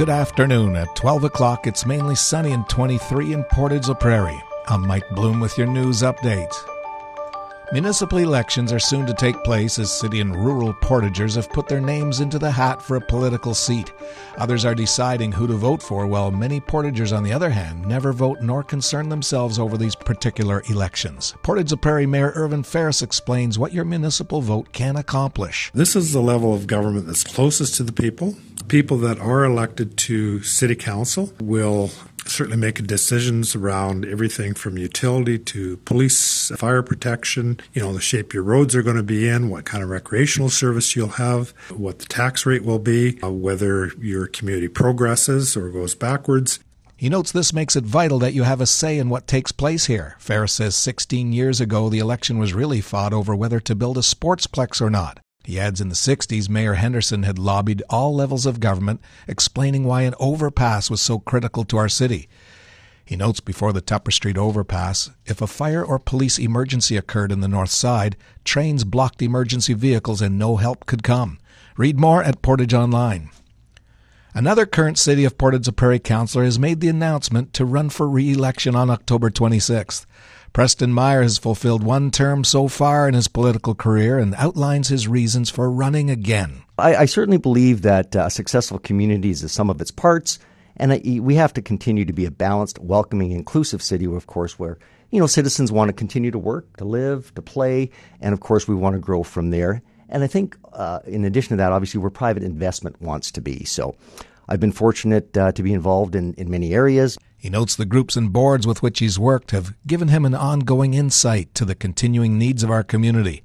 Good afternoon. At 12 o'clock, it's mainly sunny and 23 in Portage la Prairie. I'm Mike Bloom with your news update. Municipal elections are soon to take place as city and rural portagers have put their names into the hat for a political seat. Others are deciding who to vote for, while many portagers, on the other hand, never vote nor concern themselves over these particular elections. Portage la Prairie Mayor Irvine Ferris explains what your municipal vote can accomplish. This is the level of government that's closest to the people. People that are elected to city council will certainly making decisions around everything from utility to police, fire protection, you know, the shape your roads are going to be in, what kind of recreational service you'll have, what the tax rate will be, uh, whether your community progresses or goes backwards. He notes this makes it vital that you have a say in what takes place here. Ferris says 16 years ago the election was really fought over whether to build a sportsplex or not. He adds in the 60s, Mayor Henderson had lobbied all levels of government, explaining why an overpass was so critical to our city. He notes before the Tupper Street overpass, if a fire or police emergency occurred in the north side, trains blocked emergency vehicles and no help could come. Read more at Portage Online. Another current City of Portage Prairie councillor has made the announcement to run for re election on October 26th. Preston Meyer has fulfilled one term so far in his political career and outlines his reasons for running again. I, I certainly believe that uh, successful communities is sum of its parts, and I, we have to continue to be a balanced, welcoming, inclusive city, of course, where you know citizens want to continue to work, to live, to play, and of course we want to grow from there. And I think, uh, in addition to that, obviously, where private investment wants to be. So, I've been fortunate uh, to be involved in, in many areas. He notes the groups and boards with which he's worked have given him an ongoing insight to the continuing needs of our community.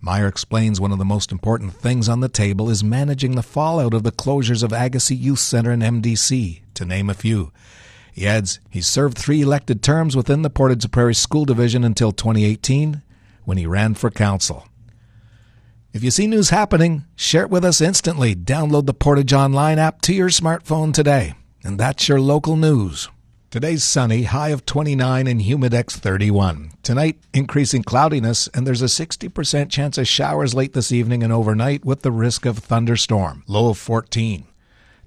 Meyer explains one of the most important things on the table is managing the fallout of the closures of Agassiz Youth Center and MDC, to name a few. He adds he served three elected terms within the Portage Prairie School Division until 2018, when he ran for council. If you see news happening, share it with us instantly. Download the Portage Online app to your smartphone today. And that's your local news. Today's sunny, high of 29 and humidex 31. Tonight, increasing cloudiness, and there's a 60% chance of showers late this evening and overnight with the risk of thunderstorm, low of 14.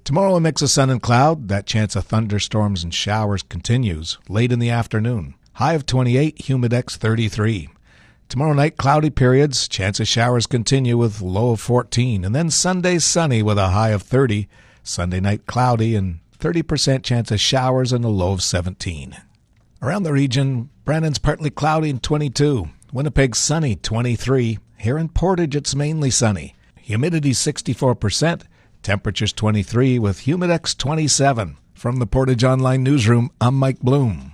Tomorrow, a mix of sun and cloud. That chance of thunderstorms and showers continues late in the afternoon. High of 28, humidex 33. Tomorrow night, cloudy periods. Chance of showers continue with low of 14. And then Sunday, sunny with a high of 30. Sunday night, cloudy and 30% chance of showers and a low of 17. Around the region, Brandon's partly cloudy and 22. Winnipeg sunny 23. Here in Portage, it's mainly sunny. Humidity 64%. Temperatures 23 with Humidex 27. From the Portage Online Newsroom, I'm Mike Bloom.